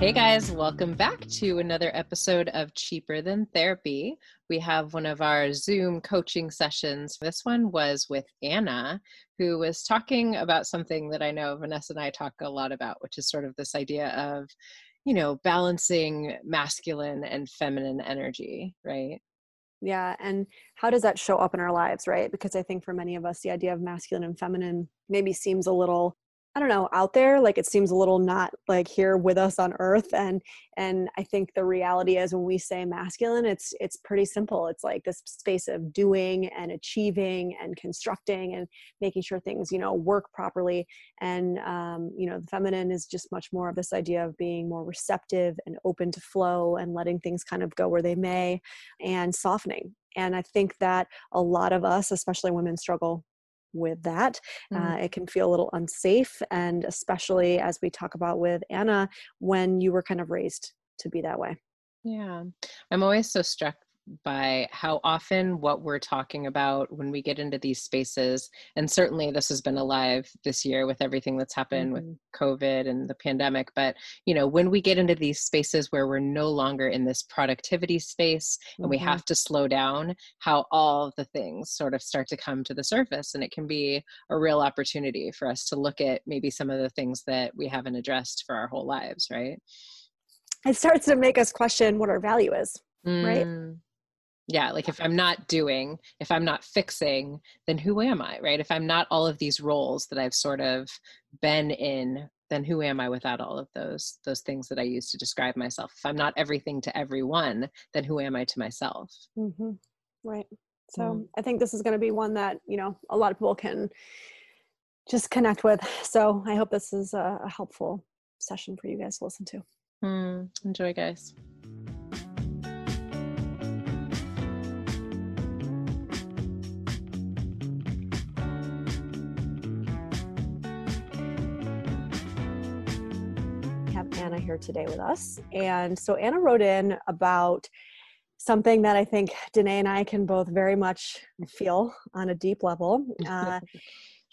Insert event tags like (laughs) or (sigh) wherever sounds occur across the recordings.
Hey guys, welcome back to another episode of Cheaper Than Therapy. We have one of our Zoom coaching sessions. This one was with Anna, who was talking about something that I know Vanessa and I talk a lot about, which is sort of this idea of, you know, balancing masculine and feminine energy, right? Yeah, and how does that show up in our lives, right? Because I think for many of us, the idea of masculine and feminine maybe seems a little I don't know, out there, like it seems a little not like here with us on earth and and I think the reality is when we say masculine, it's it's pretty simple. It's like this space of doing and achieving and constructing and making sure things, you know, work properly and um, you know, the feminine is just much more of this idea of being more receptive and open to flow and letting things kind of go where they may and softening. And I think that a lot of us, especially women, struggle with that. Mm. Uh, it can feel a little unsafe, and especially as we talk about with Anna, when you were kind of raised to be that way. Yeah. I'm always so struck by how often what we're talking about when we get into these spaces, and certainly this has been alive this year with everything that's happened Mhm. with COVID and the pandemic, but you know, when we get into these spaces where we're no longer in this productivity space and we Mhm. have to slow down, how all the things sort of start to come to the surface. And it can be a real opportunity for us to look at maybe some of the things that we haven't addressed for our whole lives, right? It starts to make us question what our value is. Right. Mm. Yeah, like if I'm not doing, if I'm not fixing, then who am I, right? If I'm not all of these roles that I've sort of been in, then who am I without all of those those things that I use to describe myself? If I'm not everything to everyone, then who am I to myself? Mm-hmm. Right. So Mm. I think this is going to be one that you know a lot of people can just connect with. So I hope this is a, helpful session for you guys to listen to. Hmm. Enjoy, guys. Here today with us. And so Anna wrote in about something that I think Danae and I can both very much feel on a deep level. (laughs) Uh,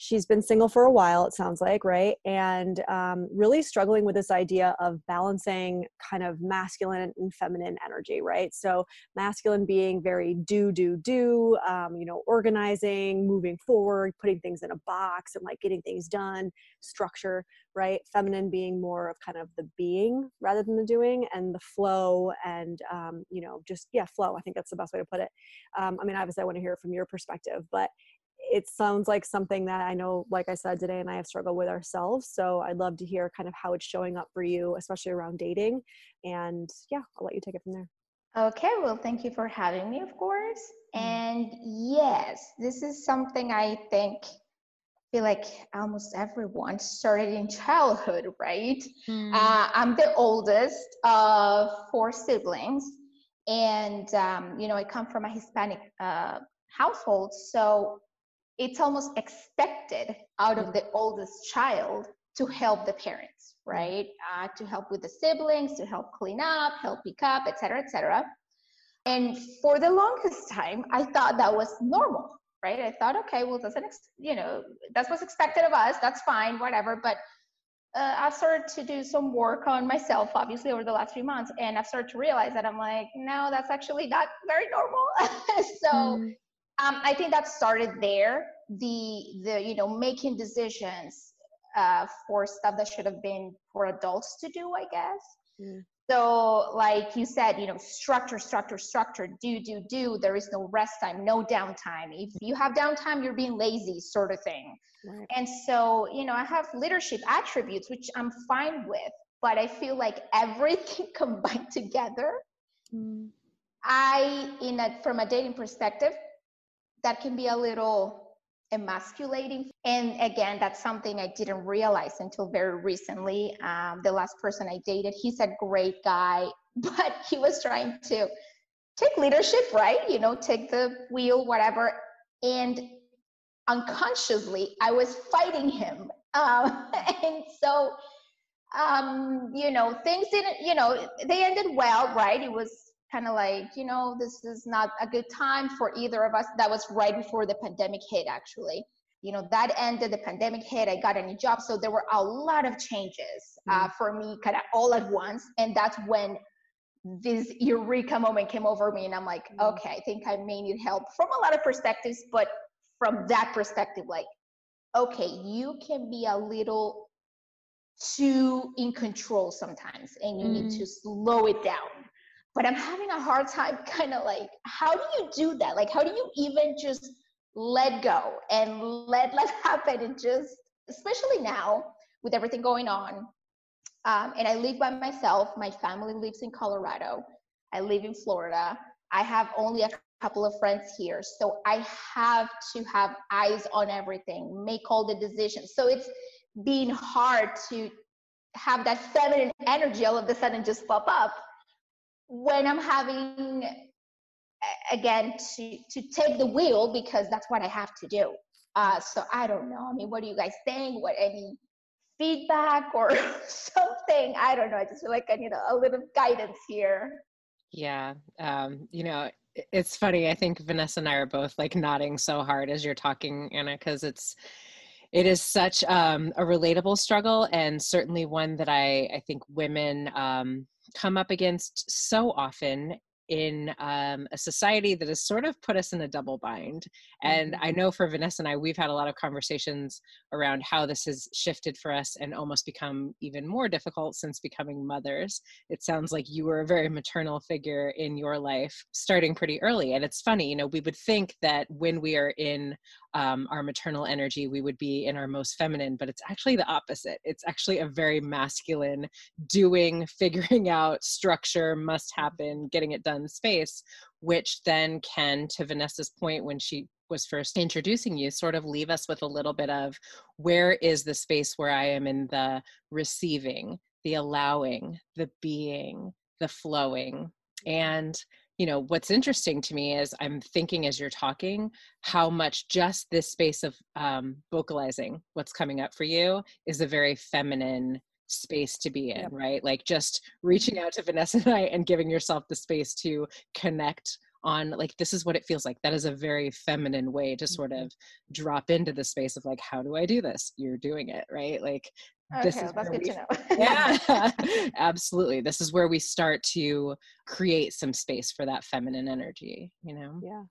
she's been single for a while it sounds like right? And um, really struggling with this idea of balancing kind of masculine and feminine energy right? So masculine being very do do do um, you know organizing moving forward putting things in a box and like getting things done structure right? Feminine being more of kind of the being rather than the doing and the flow and um, you know just yeah flow i think that's the best way to put it. Um, i mean obviously i want to hear from your perspective but it sounds like something that I know, like I said today, and I have struggled with ourselves. So I'd love to hear kind of how it's showing up for you, especially around dating. And yeah, I'll let you take it from there. Okay, well, thank you for having me, of course. Mm-hmm. And yes, this is something I think feel like almost everyone started in childhood, right? Mm. Uh, I'm the oldest of four siblings, and um, you know I come from a Hispanic uh, household, so it's almost expected out of the oldest child to help the parents right uh, to help with the siblings to help clean up help pick up etc etc and for the longest time i thought that was normal right i thought okay well doesn't ex- you know that's what's expected of us that's fine whatever but uh, I've started to do some work on myself, obviously, over the last few months, and I've started to realize that I'm like, no, that's actually not very normal. (laughs) so mm. Um, I think that started there. The the you know making decisions uh, for stuff that should have been for adults to do, I guess. Mm. So, like you said, you know, structure, structure, structure, do, do, do. There is no rest time, no downtime. If you have downtime, you're being lazy, sort of thing. Right. And so, you know, I have leadership attributes, which I'm fine with, but I feel like everything (laughs) combined together. Mm. I, in a from a dating perspective, that can be a little emasculating. And again, that's something I didn't realize until very recently. Um, the last person I dated, he's a great guy, (laughs) but he was trying to take leadership, right? You know, take the wheel, whatever. And unconsciously, I was fighting him. (laughs) Um, and so, um, you know, things didn't, you know, they ended well, right? It was kind of like, you know, this is not a good time for either of us. That was right before the pandemic hit, actually. You know, that ended, the pandemic hit, I got a new job. So there were a lot of changes uh, mm. for me kind of all at once. And that's when this eureka moment came over me. And I'm like, mm. okay, I think I may need help from a lot of perspectives, but from that perspective, like, okay, you can be a little too in control sometimes and you mm. need to slow it down but I'm having a hard time (laughs) kind of like, how do you do that? Like, how do you even just let go and let (laughs) life happen and just, especially now with everything going on. Um, and I live by myself. My family lives in Colorado. I live in Florida. I have only a couple of friends here. So I have to have eyes on everything, make all the decisions. So it's being hard to have that feminine energy all of a sudden just pop up when I'm having again to to take the wheel because that's what I have to do. Uh, so I don't know. I mean, what do you guys think? What any feedback or (laughs) something? I don't know. I just feel like I need a, a little guidance here. Yeah, um, you know, it's funny. I think Vanessa and I are both like nodding so hard as you're talking, Anna, because it's it is such um, a relatable struggle and certainly one that I I think women um, come up against so often in um, a society that has sort of put us in a double bind. And mm-hmm. I know for Vanessa and I, we've had a lot of conversations around how this has shifted for us and almost become even more difficult since becoming mothers. It sounds like you were a very maternal figure in your life starting pretty early. And it's funny, you know, we would think that when we are in um, our maternal energy, we would be in our most feminine, but it's actually the opposite. It's actually a very masculine doing, (laughs) figuring out structure, must happen, getting it done space, which then can, to Vanessa's point when she was first introducing you, sort of leave us with a little bit of where is the space where I am in the receiving, the allowing, the being, the flowing. And you know what's interesting to me is i'm thinking as you're talking how much just this space of um, vocalizing what's coming up for you is a very feminine space to be in yep. right like just reaching out to vanessa and i and giving yourself the space to connect on like this is what it feels like that is a very feminine way to sort Mm-hmm. of drop into the space of like how do i do this you're doing it right like this Okay, is that's good we- to know. (laughs) yeah (laughs) (laughs) absolutely this is where we start to create some space for that feminine energy you know Yeah.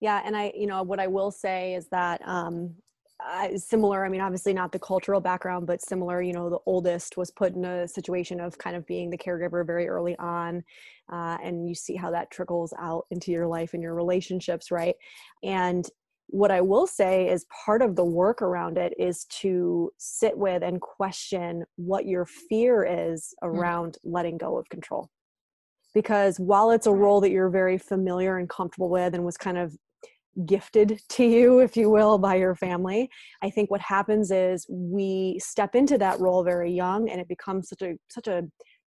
Yeah. And I, you know, what I will say is that, um, I, similar, I mean, obviously not the cultural background, but similar, you know, the oldest was put in a situation of kind of being the caregiver very early on. Uh, and you see how that trickles out into your life and your relationships, right? And what I will say is part of the work around it is to sit with and question what your fear is around letting go of control. Because while it's a role that you're very familiar and comfortable with and was kind of gifted (laughs) to you, if you will, by your family, I think what happens is we step into that role very young and it becomes such a such a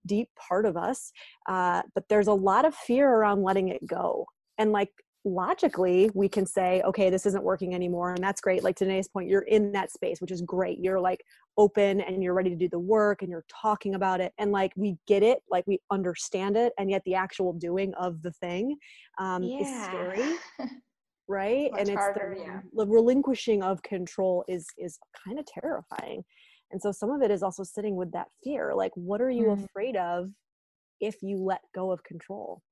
deep part of us. Uh, but there's a lot of fear around letting it go. And like logically we can say okay this isn't working anymore and that's great. Like to Danae's point you're in that space which is great. You're like open and you're ready to do the work and you're talking about it and like we get it like we understand it and yet the actual doing of the thing um, is scary (laughs) right? Much and it's harder, the, yeah. the relinquishing of control is is kind of terrifying. And so some of it is also sitting with that fear like what are you Mm. afraid of if you let go of control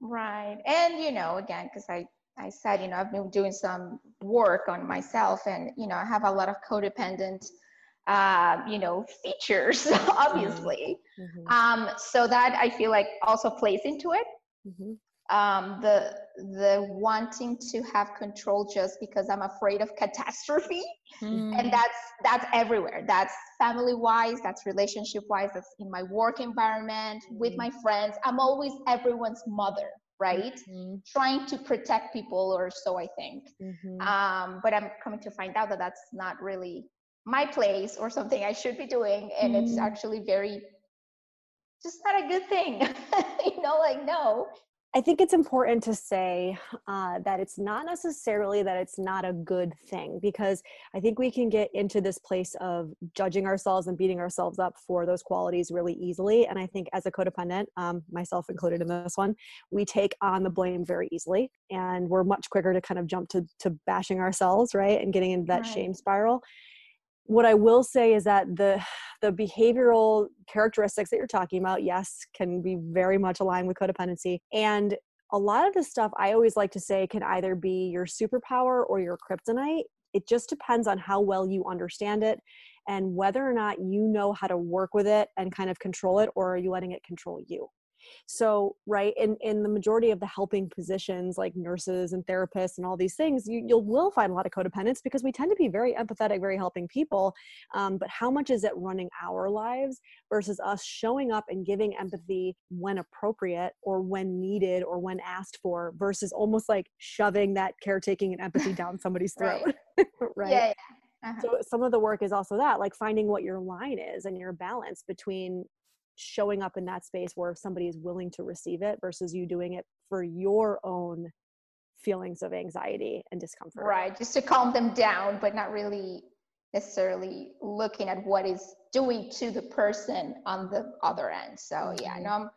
Right. And, you know, again, because I, I said, you know, I've been doing some work on myself and, you know, I have a lot of codependent, uh, you know, features, (laughs) obviously. Mhm, Um, so that I feel like also plays into it. mhm, Um, the, the wanting to have control just because I'm afraid of (laughs) catastrophe. Mm. And that's, that's everywhere. That's family wise, that's relationship wise, that's in my work environment, with Mhm. my friends. I'm always everyone's mother, right? mhm, trying to protect people or so i think mhm. um, but i'm coming to find out that that's not really my place or something i should be doing and it's Mm. actually very just not a good thing (laughs) you know like no I think it's important to say uh, that it's not necessarily that it's not a good thing because I think we can get into this place of judging ourselves and beating ourselves up for those qualities really easily. And I think as a codependent, um, myself included in this one, we take on the blame very easily and we're much quicker to kind of jump to, to bashing ourselves, right? And getting into that Right. shame spiral what I will say is that the (sighs) the behavioral characteristics that you're talking about, yes, can be very much aligned with codependency. And a lot of the stuff I always like to say can either be your superpower or your kryptonite. It just depends on how well you understand it and whether or not you know how to work with it and kind of control it, or are you letting it control you? So, right, in, in the majority of the helping positions like nurses and therapists and all these things, you, you'll will find a lot of codependence because we tend to be very empathetic, very helping people. Um, but how much is it running our lives versus us showing up and giving empathy when appropriate or when needed or when asked for versus almost like shoving that caretaking and empathy (laughs) down somebody's Right. throat, (laughs) right? yeah, yeah. Uh-huh. so some of the work is also that like finding what your line is and your balance between showing up in that space where somebody is willing to receive it versus you doing it for your own feelings of anxiety and discomfort right just to calm them down but not really necessarily looking at what is doing to the person on the other end so yeah Mhm. no i'm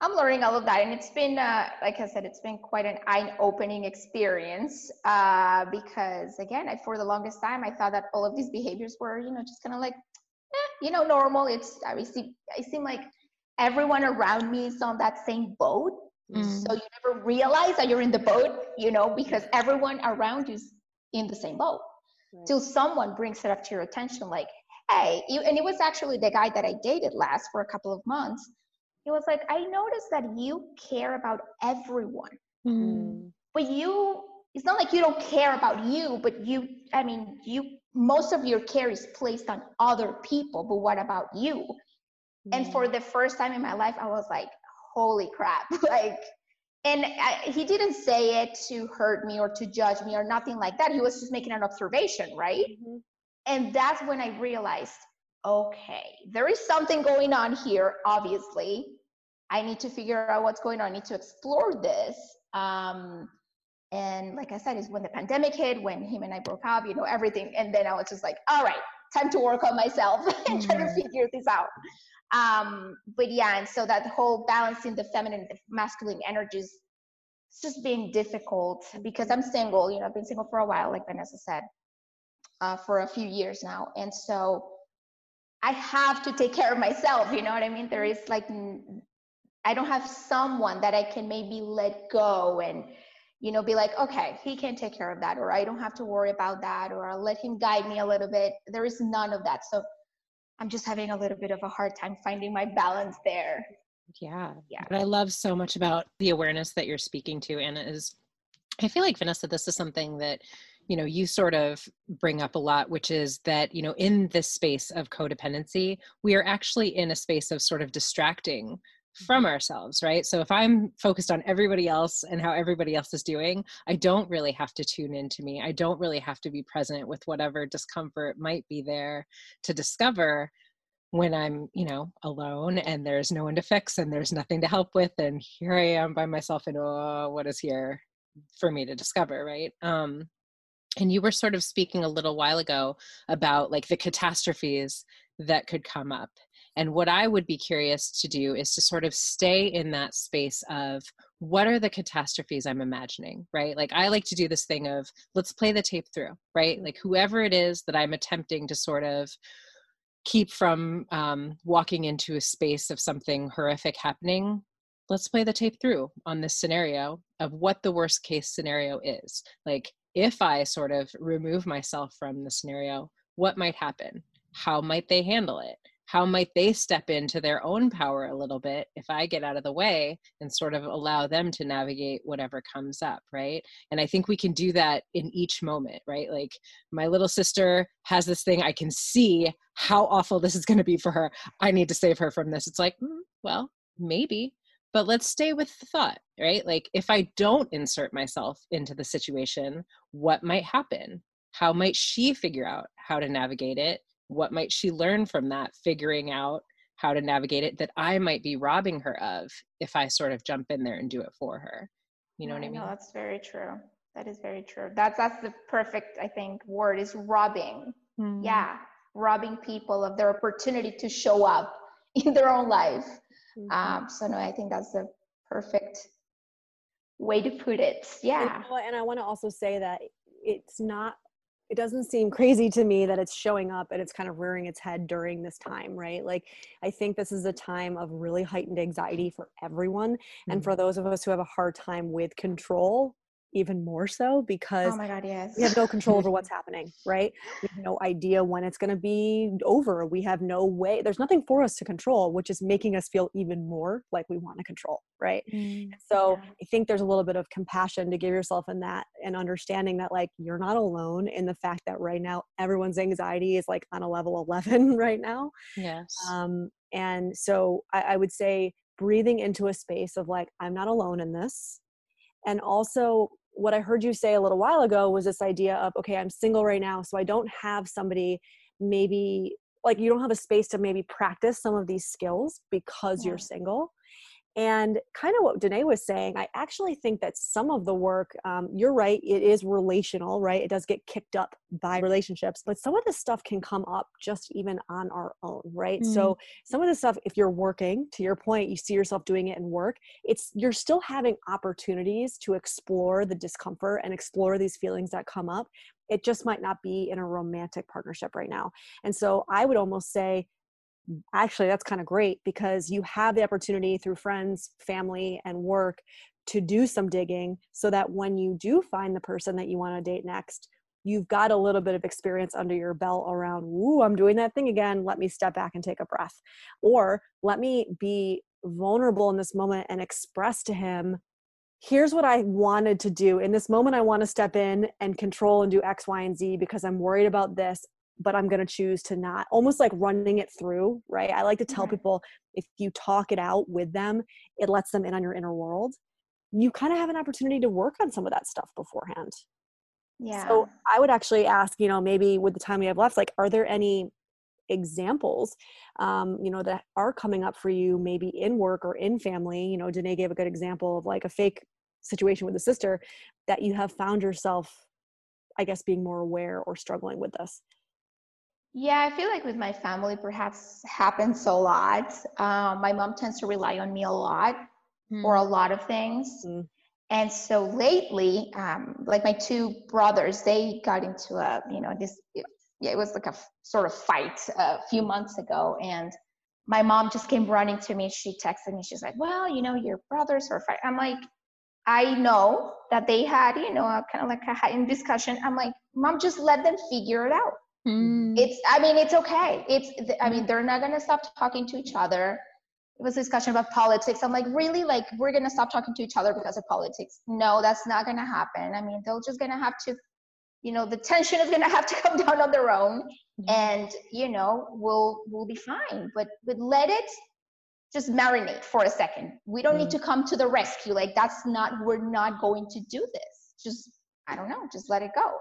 i'm learning all of that and it's been uh, like i said it's been quite an eye-opening experience uh, because again I, for the longest time i thought that all of these behaviors were you know just kind of like you know normal it's i see i seem like everyone around me is on that same boat. So you never realize that you're in the boat you know because everyone around you is in the same boat. Right. till someone brings it up to your attention like hey you and it was actually the guy that i dated last for a couple of months. He was like i noticed that you care about everyone. Mm. but you it's not like you don't care about you but you i mean you most of your care is placed on other people but what about you? And for Mm. the first time in my life i was like holy crap. (laughs) Like and I, he didn't say it to hurt me or to judge me or nothing like that. He was just making an observation right? Mhm. and that's when i realized okay there is something going on here obviously. I need to figure out what's going on. I need to explore this. Um and like i said is when the pandemic hit when him and i broke up you know everything and then i was just like all right time to work on myself (laughs) and try to Mhm. figure this out um but yeah and so that whole balancing the feminine the masculine energies it's just being difficult because I'm single. You know, I've been single for a while, like Vanessa said, uh, for a few years now, and so I have to take care of myself. You know what I mean? There is like I don't have someone that I can maybe let go and you know be like okay he can take care of that or i don't have to worry about that or i'll let him guide me a little bit. There is none of that. So i'm just having a little bit of a hard time finding my balance there. Yeah. Yeah. What i love so much about the awareness that you're speaking to anna is i feel like vanessa this is something that you know you sort of bring up a lot which is that you know in this space of codependency we are actually in a space of sort of distracting from ourselves, right? So if I'm focused on everybody else and how everybody else is doing, I don't really have to tune into me. I don't really have to be present with whatever discomfort might be there to discover when I'm, you know, alone and there's no one to fix and there's nothing to help with and here I am by myself and oh, what is here for me to discover, right? Um and you were sort of speaking a little while ago about like the catastrophes that could come up and what I would be curious to do is to sort of stay in that space of what are the catastrophes I'm imagining, right? Like I like to do this thing of let's play the tape through, right? Like whoever it is that I'm attempting to sort of keep from um, walking into a space of something horrific happening, let's play the tape through on this scenario of what the worst case scenario is. Like if I sort of remove myself from the scenario, what might happen? How might they handle it? How might they step into their own power a little bit if I get out of the way and sort of allow them to navigate whatever comes up, right? And I think we can do that in each moment, right? Like my little sister has this thing, I can see how awful this is going to be for her. I need to save her from this. It's like, mm, well, maybe. But let's stay with the thought, right? Like, if I don't insert myself into the situation, what might happen? How might she figure out how to navigate it? What might she learn from that figuring out how to navigate it that i might be robbing her of if i sort of jump in there and do it for her? You know what i mean? no that's very true. That is very true. That's that's the perfect i think word is robbing. Mm-hmm. yeah robbing people of their opportunity to show up (laughs) in their own life. Mm-hmm. um, so no i think that's the perfect way to put it. Yeah. And, and i want to also say that it's not it doesn't seem crazy to me that it's showing up and it's kind of rearing its head during this time, right? Like, I think this is a time of really heightened anxiety for everyone. Mm-hmm. And for those of us who have a hard time with control, even more so because oh my god yes we have no (laughs) control over what's happening right? We have no idea when it's going to be over. We have no way there's nothing for us to control which is making us feel even more like we want to control right? Mm, so yeah. i think there's a little bit of compassion to give yourself in that and understanding that like you're not alone in the fact that right now everyone's anxiety is like on a level 11 (laughs) right now. Yes. Um and so I, I would say breathing into a space of like i'm not alone in this and also what I heard you say a little while ago was this idea of, okay, I'm single right now, so I don't have somebody maybe like you don't have a space to maybe practice some of these skills because yeah. you're single. And kind of what Danae was saying, I actually think that some of the work, um, you're right, it is relational, right? It does get kicked up by relationships, but some of this stuff can come up just even on our own, right? Mm-hmm. So some of the stuff, if you're working, to your point, you see yourself doing it in work, it's you're still having opportunities to explore the discomfort and explore these feelings that come up. It just might not be in a romantic partnership right now. And so I would almost say, actually that's kind of great because you have the opportunity through friends family and work to do some digging so that when you do find the person that you want to date next you've got a little bit of experience under your belt around ooh i'm doing that thing again. Let me step back and take a breath. Or let me be vulnerable in this moment and express to him here's what I wanted to do. In this moment, I want to step in and control and do X, Y, and Z because I'm worried about this but I'm going to choose to not almost like running it through, right? I like to tell mm-hmm. people if you talk it out with them, it lets them in on your inner world. You kind of have an opportunity to work on some of that stuff beforehand. Yeah. So I would actually ask, you know, maybe with the time we have left, like, are there any examples, um, you know, that are coming up for you, maybe in work or in family? You know, Danae gave a good example of like a fake situation with a sister that you have found yourself, I guess, being more aware or struggling with this. Yeah, I feel like with my family, perhaps happens a lot. Um, my mom tends to rely on me a lot mm. for a lot of things. Mm. and so lately um, like my two brothers they got into a you know this yeah, it was like a f- sort of fight a few months ago and my mom just came running to me she texted me she's like well you know your brothers are fighting i'm like i know that they had you know a kind of like a heightened discussion i'm like mom just let them figure it out mm. it's i mean it's okay it's i mean they're not going to stop talking to each other it was a discussion about politics. I'm like, really? Like, we're gonna stop talking to each other because of politics? No, that's not gonna happen. I mean, they're just gonna have to, you know, the tension is gonna have to come down on their own, mm-hmm. and you know, we'll we'll be fine. But but let it just marinate for a second. We don't mm-hmm. need to come to the rescue. Like that's not. We're not going to do this. Just I don't know. Just let it go.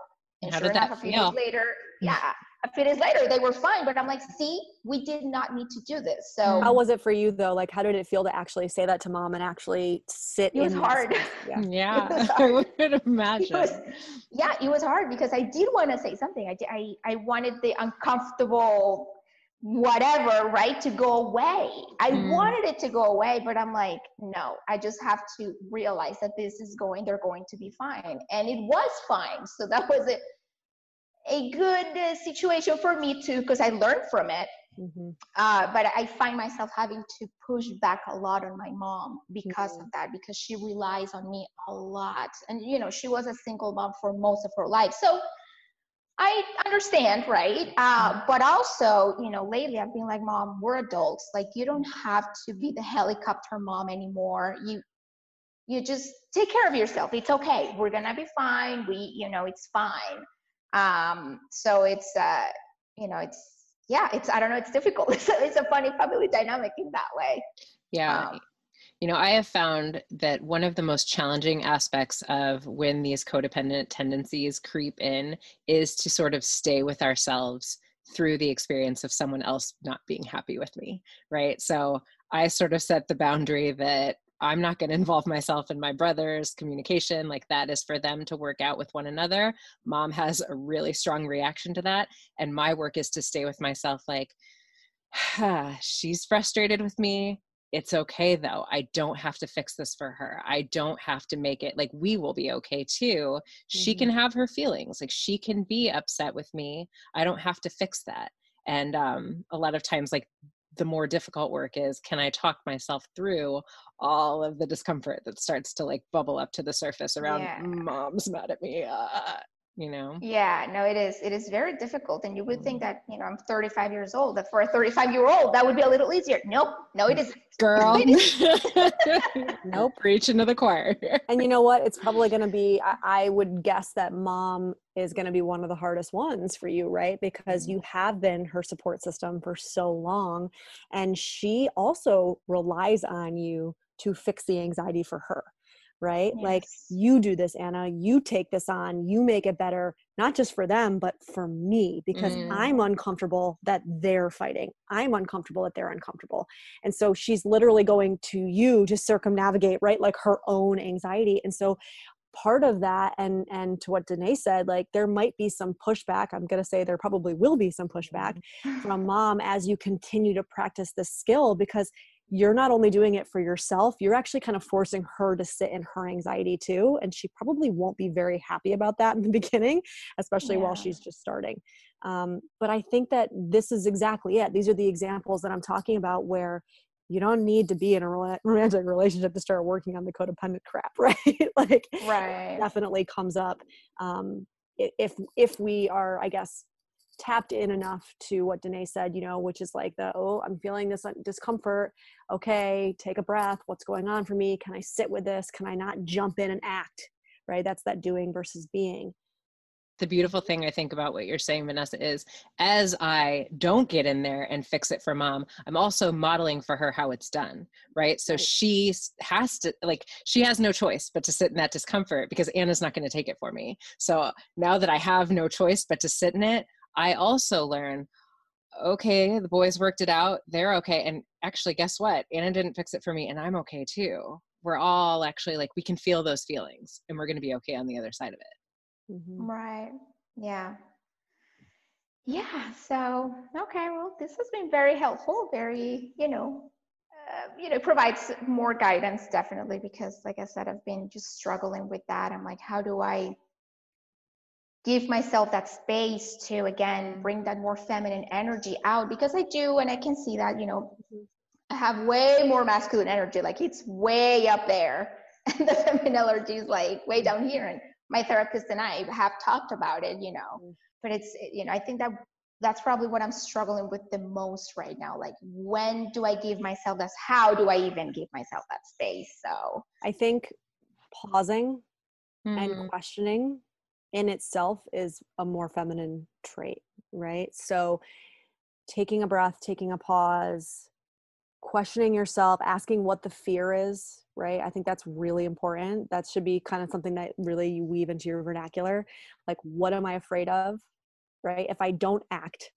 And How sure enough, a few days later, yeah, a few days later they were fine but i'm like see we did not need to do this. So how was it for you though? Like how did it feel to actually say that to mom and actually sit it was hard. yeah, (laughs) yeah was hard. i would imagine it was, (laughs) yeah it was hard because i did want to say something. I did, I, I wanted the uncomfortable whatever right to go away. I mm. wanted it to go away but i'm like no i just have to realize that this is going they're going to be fine. And it was fine so that (laughs) was it a good uh, situation for me too because I learned from it. Mm-hmm. Uh, but I find myself having to push back a lot on my mom because mm-hmm. of that, because she relies on me a lot. And, you know, she was a single mom for most of her life. So I understand, right? Uh, mm-hmm. but also, you know, lately I've been like, Mom, we're adults. Like, you don't have to be the helicopter mom anymore. You, you just take care of yourself. It's okay. We're gonna be fine. We, you know, it's fine um, so it's, uh, you know, it's, yeah, it's, I don't know, it's difficult. (laughs) It's a, it's a funny family dynamic in that way. Yeah. Um, you know, I have found that one of the most challenging aspects of when these codependent tendencies creep in is to sort of stay with ourselves through the experience of someone else not being happy with me, right? So I sort of set the boundary that I'm not going (laughs) to involve myself in my brother's communication. Like that is for them to work out with one another. Mom has a really strong reaction to that. And my work is to stay with myself like, ah, (sighs) she's frustrated with me. It's okay though. I don't have to fix this for her. I don't have to make it like we will be okay too. Mm-hmm. She can mm-hmm. have her feelings. Like she can be upset with me. I don't have to fix that. And um, a lot of times, like the more difficult work is can i talk myself through all of the discomfort that starts to like bubble up to the surface around yeah. mom's mad at me uh, you know? Yeah no it is it is very difficult and you would think mm. that you know i'm 35 years old that for a 35 year old that would be a little easier. Nope no it isn't. (laughs) Girl. (laughs) Nope. Preach into the choir. And you know what? It's probably going to be I, I, would guess that mom is going to be one of the hardest ones for you right? Because mm. you have been her support system for so long and she also relies on you to fix the anxiety for her right? Yes. Like you do this, Anna, you take this on, you make it better, not just for them, but for me, because mm. I'm uncomfortable that they're fighting. I'm uncomfortable that they're uncomfortable. And so she's literally going to you to circumnavigate, right? Like her own anxiety. And so part of that and and to what Danae said like there might be some pushback I'm going to say there probably will be some pushback mm. from mom as you continue to practice this skill because you're not only doing it for yourself, you're actually kind of forcing her to sit in her anxiety too. And she probably won't be very happy about that in the (laughs) beginning, especially yeah. while she's just starting. Um, but I think that this is exactly it. These are the examples that I'm talking about where you don't need to be in a romantic relationship to start working on the codependent crap, (laughs) right? like, right. definitely comes up. Um, if if we are, I guess, tapped in enough to what Danae said, you know, which is like the, oh, I'm feeling this uh, discomfort. Okay, take a breath. What's going on for me? Can I sit with this? Can I not jump in and act? Right? That's that doing versus being. The beautiful thing I think about what you're saying, Vanessa, is as I don't get in there and fix it for mom, I'm also modeling for her how it's done, right? So right. she has to, like, she has no choice but to sit in that discomfort because Anna's not going to take it for me. So now that I have no choice but to sit in it, I also learn, okay, the boys worked it out. They're okay. And actually, guess what? Anna didn't fix it for me, and I'm okay too. We're all actually like, we can feel those feelings, and we're going to be okay on the other side of it. Mm-hmm. Right. Yeah. Yeah. So, okay. Well, this has been very helpful, very, you know, uh, you know provides more guidance definitely because like i said i've been just struggling with that i'm like how do i give myself that space to again bring that more feminine energy out because i do and i can see that you know i have way more masculine energy like it's way up there. (laughs) And the feminine energy is like way down here and my therapist and i have talked about it you know. Mm. but it's you know i think that that's probably what i'm struggling with the most right now like when do i give myself this? How do i even give myself that space? So i think pausing mm. and questioning in itself is a more feminine trait right so taking a breath taking a pause questioning yourself asking what the fear is right i think that's really important that should be kind of something that really you weave into your vernacular like what am i afraid of right? If I don't act,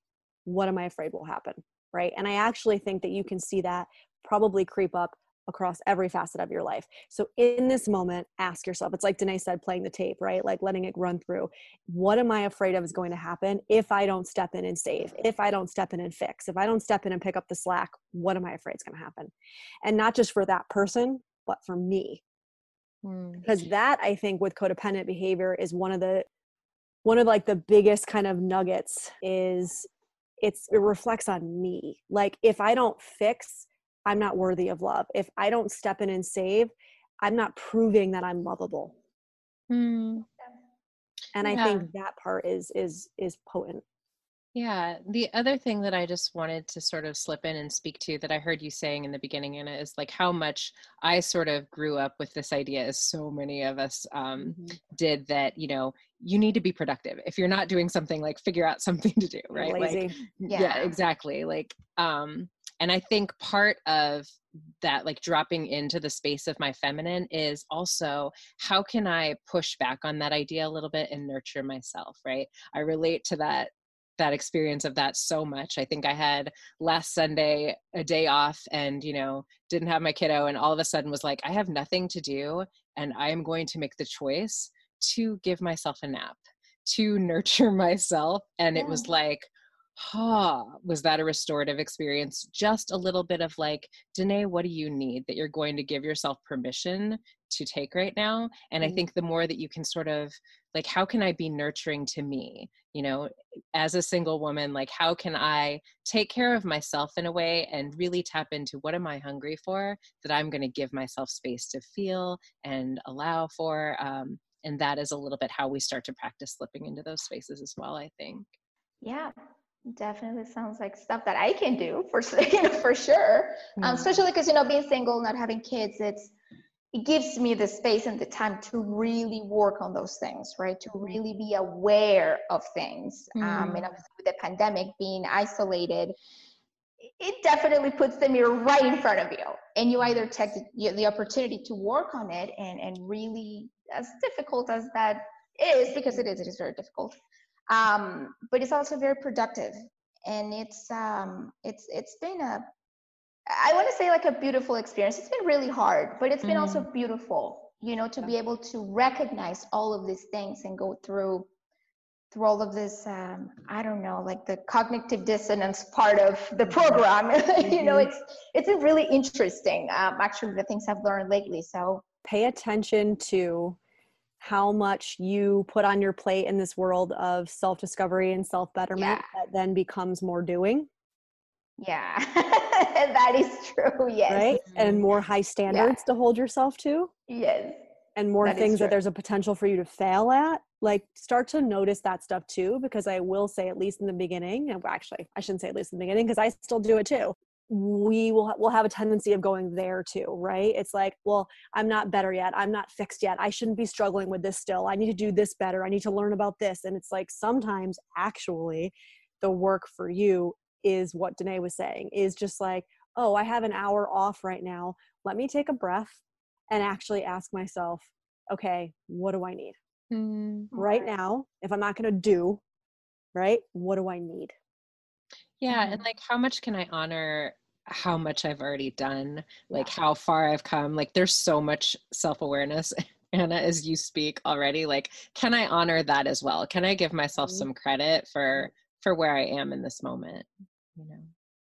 what am I afraid will happen, right? And I actually think that you can see that probably creep up across every facet of your life. So in this moment, ask yourself, it's like Danae said, playing the tape, right? Like letting it run through. What am I afraid of is going to happen if I don't step in and save, if I don't step in and fix, if I don't step in and pick up the slack, what am I afraid is going to happen? And not just for that person, but for me. Mm. Because that I think with codependent behavior is one of the one of like the biggest kind of nuggets is it's it reflects on me like if i don't fix i'm not worthy of love if i don't step in and save i'm not proving that i'm lovable mm. and yeah. i think that part is is is potent yeah. The other thing that I just wanted to sort of slip in and speak to that I heard you saying in the beginning, Anna, is like how much I sort of grew up with this idea, as so many of us um, mm-hmm. did, that, you know, you need to be productive. If you're not doing something, like figure out something (laughs) to do, right? Lazy. Like, yeah. yeah, exactly. Like, um, and I think part of that, like dropping into the space of my feminine, is also how can I push back on that idea a little bit and nurture myself, right? I relate to that that experience of that so much. I think I had last Sunday a day off and, you know, didn't have my kiddo and all of a sudden was like, I have nothing to do and I am going to make the choice to give myself a nap, to (laughs) nurture myself. And yeah. it was like, huh, was that a restorative experience? Just a little bit of like, Danae, what do you need that you're going to give yourself permission to take right now? And mm-hmm. I think the more that you can sort of like, how can I be nurturing to me? You know, as a single woman, like, how can I take care of myself in a way and really tap into what am I hungry for that I'm going to give myself space to feel and allow for? Um, and that is a little bit how we start to practice slipping into those spaces as well, I think. Yeah, definitely sounds like stuff that I can do for (laughs) you know for sure. Um, mm-hmm. especially because you know being single, not having kids, it's it gives me the space and the time to really work on those things, right? To mm-hmm. really be aware of things. Mm. Um, and obviously with the pandemic, being isolated, it definitely puts the mirror right in front of you, and you either take the, the opportunity to work on it and and really, as difficult as that is, because it is, it is very difficult um, but it's also very productive and it's um, it's it's been a i want to say like a beautiful experience it's been really hard but it's been mm. also beautiful you know to be able to recognize all of these things and go through through all of this um, i don't know like the cognitive dissonance part of the program mm-hmm. (laughs) you know mm-hmm. it's it's been really interesting um, actually the things i've learned lately so pay attention to how much you put on your plate in this world of self discovery and self betterment yeah. that then becomes more doing. Yeah, (laughs) that is true. Yes. Right. And mm-hmm. more high standards yeah. to hold yourself to. Yes. And more that things that there's a potential for you to fail at. Like, start to notice that stuff too, because I will say, at least in the beginning, and actually, I shouldn't say at least in the beginning, because I still do it too we will will have a tendency of going there too right? It's like well i'm not better yet. I'm not fixed yet. I shouldn't be struggling with this still. I need to do this better. I need to learn about this. And it's like sometimes actually the work for you is what Danae was saying is just like oh i have an hour off right now. Let me take a breath and actually ask myself okay what do i need mm, right now if i'm not going to do right what do i need? Yeah and like how much can i honor how much I've already done, like yeah. how far I've come. Like there's so much self-awareness, (laughs) Anna, as you speak already. Like, can I honor that as well? Can I give myself mm-hmm. some credit for for where I am in this moment? You know.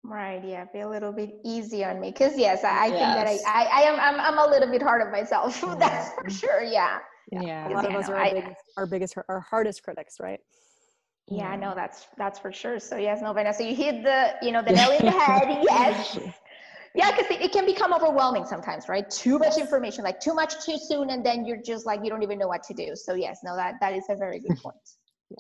Right. Yeah. Be a little bit easy on me, because yes, I, I Yes. think that I, I, I am. I'm, I'm a little bit hard on myself. (laughs) That's for sure. Yeah. Yeah. A lot of us no, are our I- biggest, our biggest, our hardest critics, right? Yeah. No, that's that's for sure. So yes, no, Vanessa, So you hit the you know the nail in the (laughs) head. Yes. Yeah, because it, it can become overwhelming sometimes, right? Too much information, like too much too soon, and then you're just like you don't even know what to do. So yes, no, that that is a very good (laughs) point.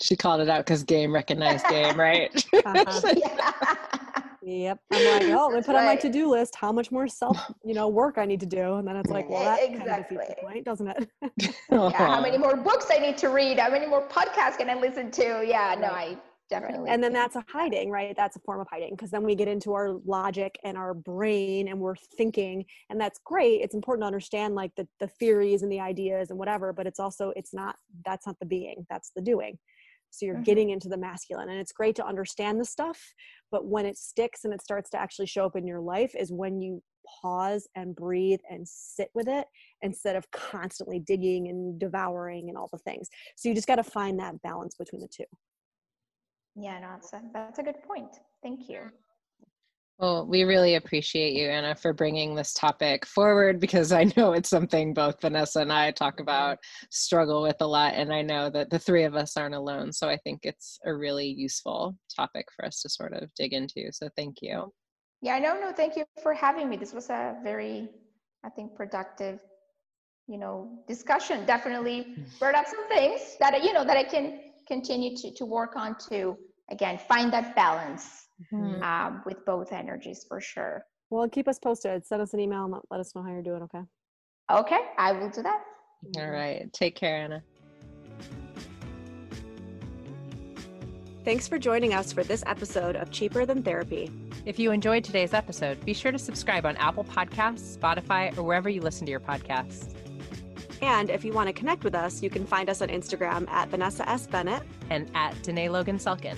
She called it out because game recognized game, right? (laughs) Uh-huh. yeah. Yep. I'm like, (laughs) oh, let me That's put on my to-do list how much more self, (laughs) you know, work I need to do. And then it's like, well, that kind of defeats the point, doesn't it? (laughs) yeah, how many more books I need to read? How many more podcasts can I listen to? Yeah, no, I definitely. and then that's a hiding, right? That's a form of hiding because then we get into our logic and our brain and we're thinking, and that's great. It's important to understand like the, the theories and the ideas and whatever, but it's also, it's not, that's not the being, that's the doing. So you're Mhm. getting into the masculine and it's great to understand the stuff, but when it sticks and it starts to actually show up in your life is when you pause and breathe and sit with it instead of constantly digging and devouring and all the things. So you just got to find that balance between the two. yeah, no, that's a, that's a good point. Thank you. Well, we really appreciate you, Anna, for bringing this topic forward because I know it's something both Vanessa and I talk mm-hmm. about, struggle with a lot, and I know that the three of us aren't alone. So I think it's a really useful topic for us to sort of dig into. So thank you. Yeah, no, no, thank you for having me. This was a very, I think, productive, you know, discussion. Definitely mm. brought up some things that you know that I can continue to to work on to again find that balance Mm-hmm. um, with both energies for sure. Well, keep us posted. Send us an email and let- let us know how you're doing, okay? Okay, I will do that. All right. Take care, Anna. Thanks for joining us for this episode of Cheaper Than Therapy. If you enjoyed today's episode, be sure to subscribe on Apple Podcasts, Spotify, or wherever you listen to your podcasts. And if you want to connect with us, you can find us on Instagram at Vanessa S. Bennett. And at Danae Logan Selkin.